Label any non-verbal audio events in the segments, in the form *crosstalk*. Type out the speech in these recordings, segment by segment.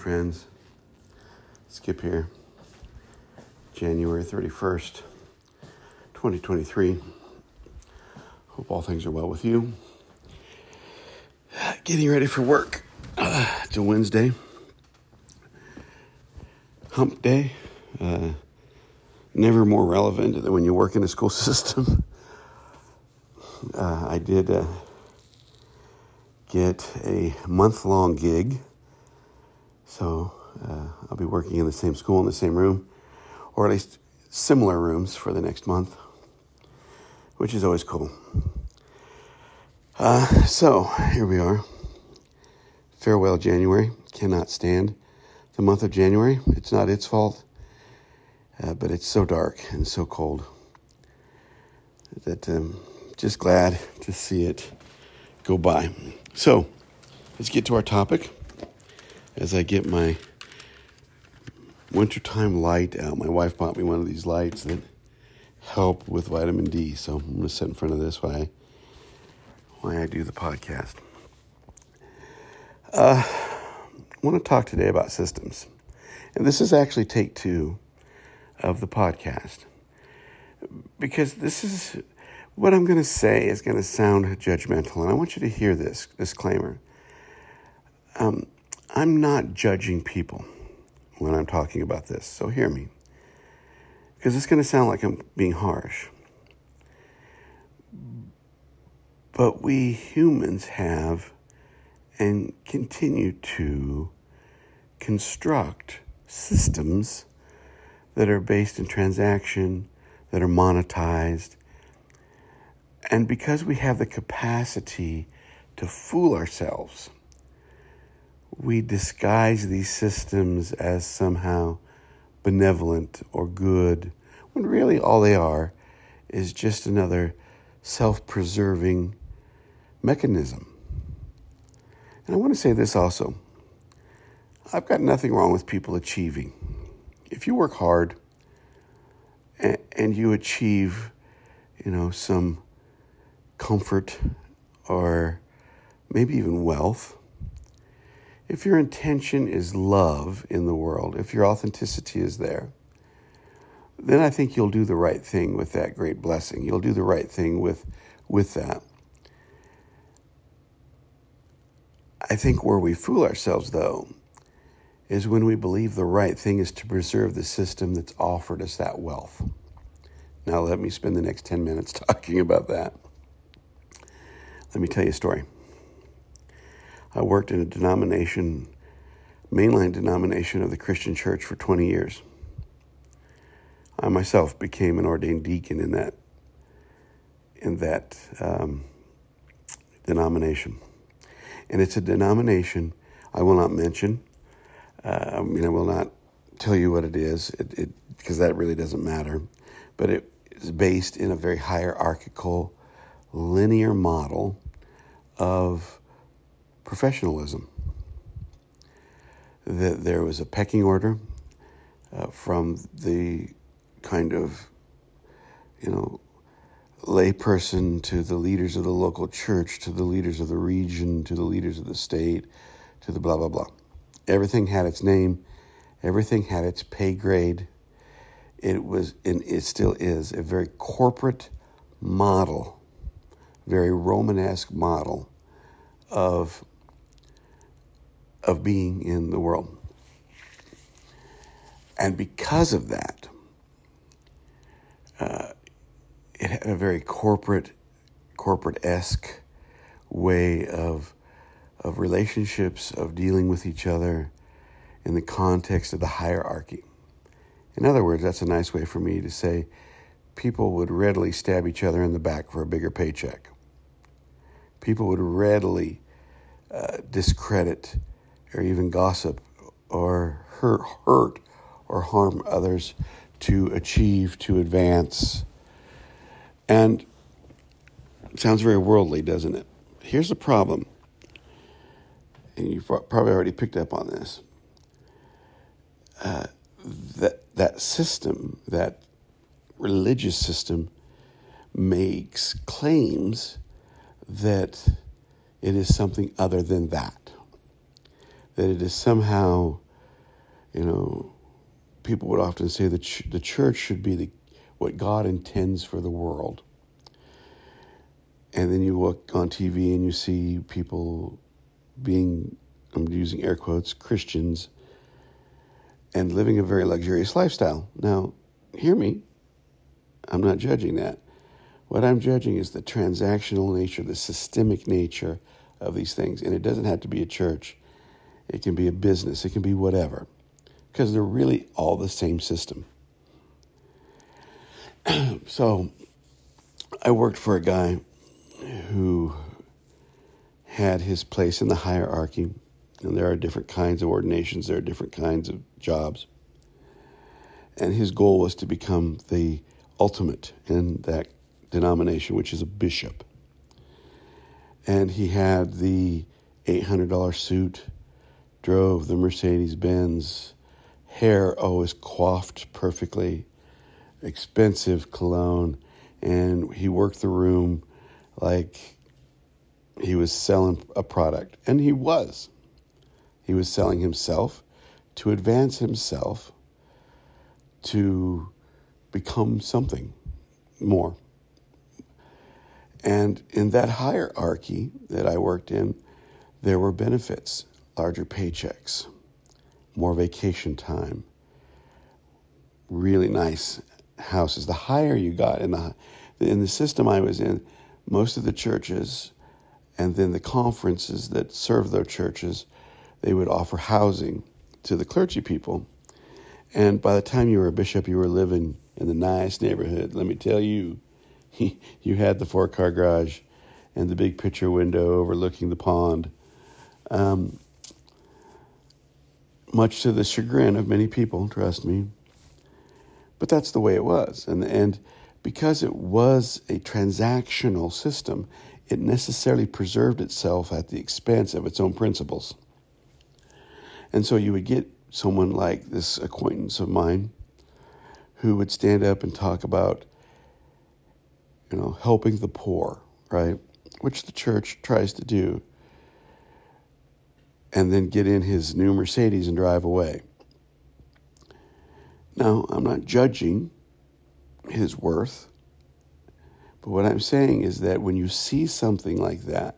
Friends. Skip here. January 31st, 2023. Hope all things are well with you. *sighs* Getting ready for work. *sighs* It's a Wednesday. Hump day. Uh, never more relevant than when you work in a school *laughs* system. Uh, I did uh, get a month long gig so uh, I'll be working in the same school in the same room, or at least similar rooms for the next month, which is always cool. Uh, so here we are. Farewell, January. Cannot stand the month of January. It's not its fault, uh, but it's so dark and so cold that um, just glad to see it go by. So let's get to our topic as I get my wintertime light out. My wife bought me one of these lights that help with vitamin D. So I'm going to sit in front of this while I, while I do the podcast. Uh, I want to talk today about systems. And this is actually take two of the podcast. Because this is what I'm going to say is going to sound judgmental. And I want you to hear this disclaimer. Um, I'm not judging people when I'm talking about this, so hear me. Because it's going to sound like I'm being harsh. But we humans have and continue to construct systems that are based in transaction, that are monetized. And because we have the capacity to fool ourselves, we disguise these systems as somehow benevolent or good, when really all they are is just another self preserving mechanism. And I want to say this also I've got nothing wrong with people achieving. If you work hard and, you achieve, you know, some comfort or maybe even wealth, if your intention is love in the world, if your authenticity is there, then I think you'll do the right thing with that great blessing. You'll do the right thing with, with that. I think where we fool ourselves, though, is when we believe the right thing is to preserve the system that's offered us that wealth. Now, let me spend the next 10 minutes *laughs* talking about that. Let me tell you a story. I worked in a denomination, mainline denomination of the Christian church for 20 years. I myself became an ordained deacon in that in that um, denomination, and it's a denomination I will not mention. Uh, I mean, I will not tell you what it is, because that really doesn't matter. But it is based in a very hierarchical, linear model of professionalism. That there was a pecking order uh, from the kind of, you know, layperson to the leaders of the local church, to the leaders of the region, to the leaders of the state, to the blah, blah, blah. Everything had its name, everything had its pay grade. It was, and it still is, a very corporate model, very Romanesque model of of being in the world. And because of that, uh, it had a very corporate, corporate esque way of, of relationships, of dealing with each other in the context of the hierarchy. In other words, that's a nice way for me to say people would readily stab each other in the back for a bigger paycheck. People would readily uh, discredit or even gossip or hurt, hurt or harm others to achieve, to advance. And sounds very worldly, doesn't it? Here's the problem, and you've probably already picked up on this. Uh, that that system, that religious system, makes claims that it is something other than that that it is somehow, you know, people would often say that ch- the church should be the what God intends for the world. And then you look on TV and you see people being, I'm using air quotes, Christians, and living a very luxurious lifestyle. Now, hear me, I'm not judging that. What I'm judging is the transactional nature, the systemic nature of these things. And it doesn't have to be a church, it can be a business, it can be whatever, because they're really all the same system. *clears throat* so I worked for a guy who had his place in the hierarchy. And there are different kinds of ordinations, there are different kinds of jobs. And his goal was to become the ultimate in that denomination, which is a bishop. And he had the $800 suit, drove the Mercedes Benz, hair always coiffed perfectly, expensive cologne, and he worked the room like he was selling a product. And he was. He was selling himself to advance himself to become something more. And in that hierarchy that I worked in, there were benefits, larger paychecks, more vacation time, really nice houses. The higher you got in the in the system I was in, most of the churches and then the conferences that served their churches, they would offer housing to the clergy people. And by the time you were a bishop, you were living in the nice neighborhood. Let me tell you, *laughs* you had the four car garage and the big picture window overlooking the pond. Um, much to the chagrin of many people, trust me. But that's the way it was. And, and because it was a transactional system, it necessarily preserved itself at the expense of its own principles. And so you would get someone like this acquaintance of mine who would stand up and talk about, you know, helping the poor, right? Which the church tries to do, and then get in his new Mercedes and drive away. Now, I'm not judging his worth, but what I'm saying is that when you see something like that,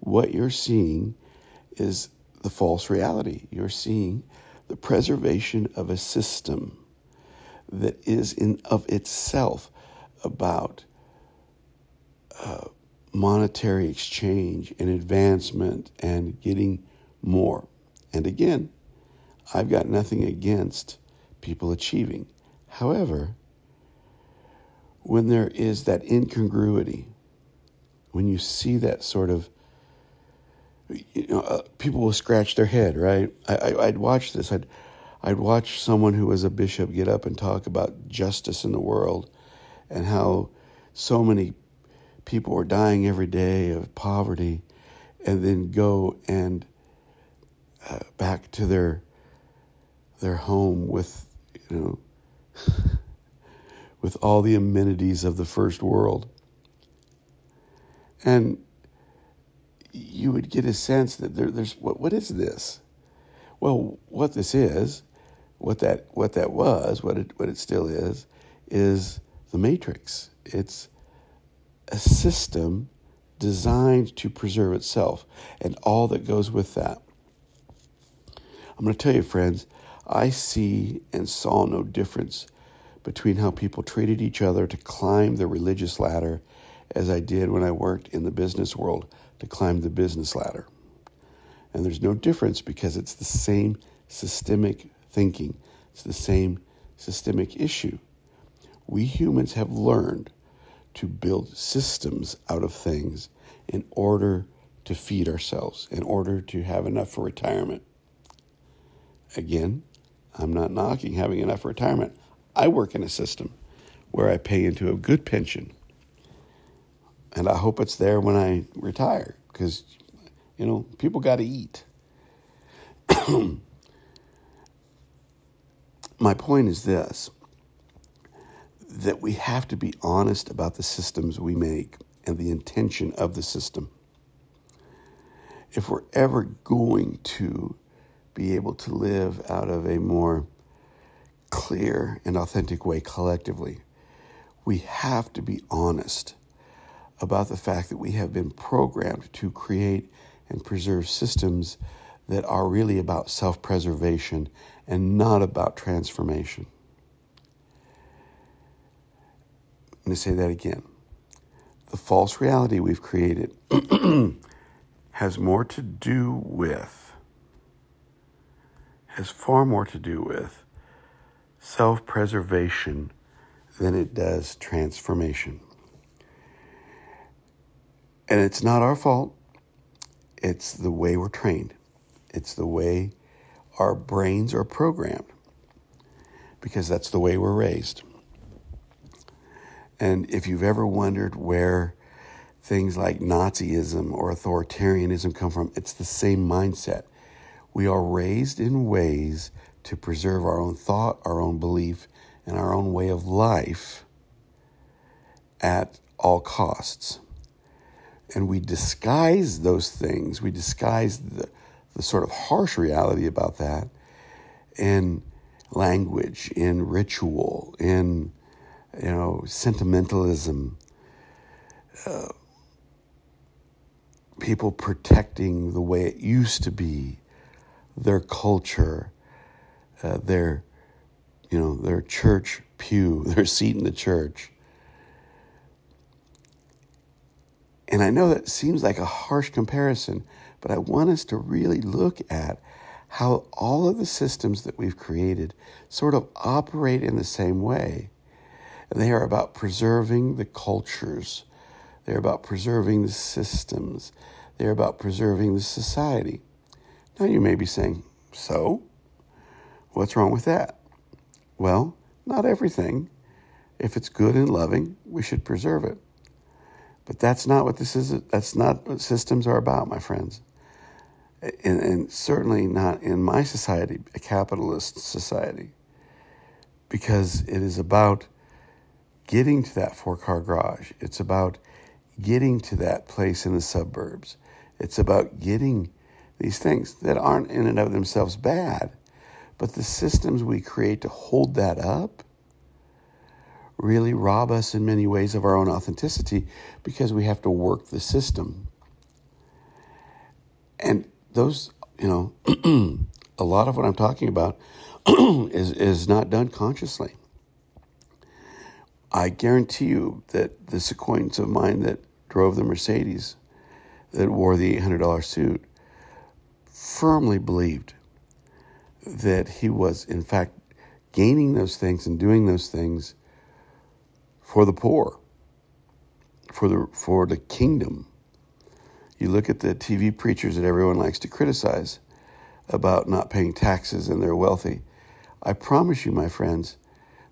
what you're seeing is the false reality. You're seeing the preservation of a system that is in of itself about uh, monetary exchange and advancement and getting more. And again, I've got nothing against people achieving. However, when there is that incongruity, when you see that sort of, you know, uh, people will scratch their head, right? I, I, I'd watch this. I'd I'd watch someone who was a bishop get up and talk about justice in the world and how so many people are dying every day of poverty and then go and uh, back to their their home with you know *laughs* with all the amenities of the first world and you would get a sense that there, there's what, what is this well what this is what that what that was, what it what it still is, is the matrix. It's a system designed to preserve itself and all that goes with that. I'm going to tell you, friends, I see and saw no difference between how people treated each other to climb the religious ladder as I did when I worked in the business world to climb the business ladder. And there's no difference because it's the same systemic thinking. It's the same systemic issue. We humans have learned to build systems out of things in order to feed ourselves, in order to have enough for retirement. Again, I'm not knocking having enough retirement. I work in a system where I pay into a good pension. And I hope it's there when I retire because, you know, people got to eat. *clears throat* my point is this that we have to be honest about the systems we make and the intention of the system. If we're ever going to be able to live out of a more clear and authentic way collectively. We have to be honest about the fact that we have been programmed to create and preserve systems that are really about self preservation and not about transformation. Let me say that again. The false reality we've created *clears throat* has more to do with, has far more to do with self preservation than it does transformation. And it's not our fault, it's the way we're trained, it's the way our brains are programmed, because that's the way we're raised. And if you've ever wondered where things like Nazism or authoritarianism come from, it's the same mindset. We are raised in ways to preserve our own thought, our own belief, and our own way of life at all costs. And we disguise those things, we disguise the, the sort of harsh reality about that in language, in ritual, in you know sentimentalism, uh, people protecting the way it used to be, their culture, uh, their, you know, their church pew, *laughs* their seat in the church. And I know that seems like a harsh comparison, but I want us to really look at how all of the systems that we've created sort of operate in the same way. They are about preserving the cultures, they're about preserving the systems, they're about preserving the society. Now you may be saying, so? What's wrong with that? Well, not everything. If it's good and loving, we should preserve it. But that's not what this is. That's not what systems are about, my friends. And, and certainly not in my society, a capitalist society, because it is about getting to that four car garage. It's about getting to that place in the suburbs. It's about getting these things that aren't in and of themselves bad, but the systems we create to hold that up really rob us in many ways of our own authenticity because we have to work the system. And those, you know, *clears throat* a lot of what I'm talking about *clears throat* is, is not done consciously. I guarantee you that this acquaintance of mine that drove the Mercedes that wore the $800 suit firmly believed that he was, in fact, gaining those things and doing those things for the poor, for the, for the kingdom. You look at the TV preachers that everyone likes to criticize about not paying taxes and they're wealthy. I promise you, my friends,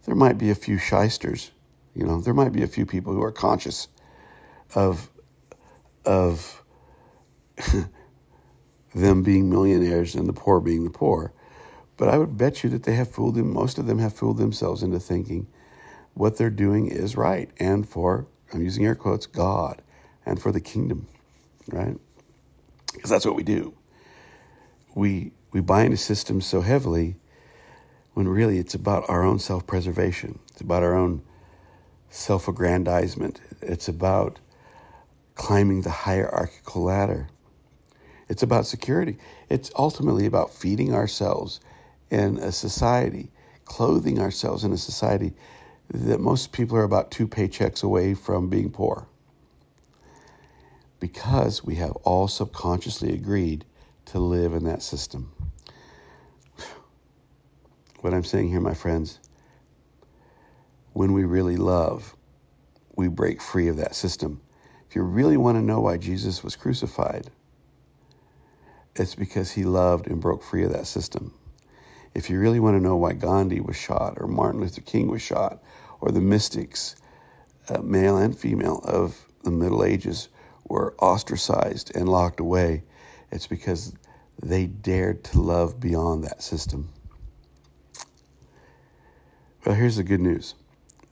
there might be a few shysters. You know, there might be a few people who are conscious of of *laughs* them being millionaires and the poor being the poor. But I would bet you that they have fooled them, most of them have fooled themselves into thinking what they're doing is right and for, I'm using air quotes, God and for the kingdom, right? Because that's what we do. We, we buy into systems so heavily when really it's about our own self preservation, it's about our own self aggrandizement, it's about climbing the hierarchical ladder. It's about security. It's ultimately about feeding ourselves in a society, clothing ourselves in a society that most people are about two paychecks away from being poor. Because we have all subconsciously agreed to live in that system. What I'm saying here, my friends, when we really love, we break free of that system. If you really want to know why Jesus was crucified, it's because he loved and broke free of that system. If you really want to know why Gandhi was shot, or Martin Luther King was shot, or the mystics, uh, male and female, of the Middle Ages were ostracized and locked away, it's because they dared to love beyond that system. Well, here's the good news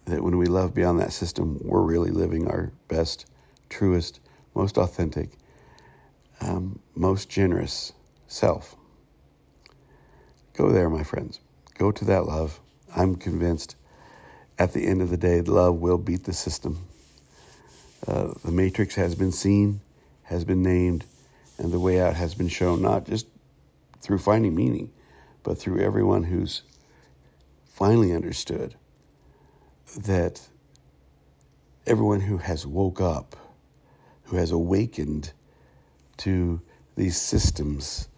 that when we love beyond that system, we're really living our best, truest, most authentic, um, most generous self. go there, my friends. Go to that love. I'm convinced at the end of the day, love will beat the system. Uh, the matrix has been seen, has been named, and the way out has been shown, not just through finding meaning, but through everyone who's finally understood that everyone who has woke up, who has awakened to these systems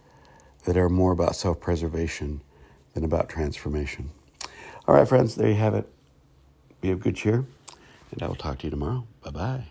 that are more about self preservation than about transformation. All right, friends, there you have it. Be of good cheer, and I will talk to you tomorrow. Bye bye.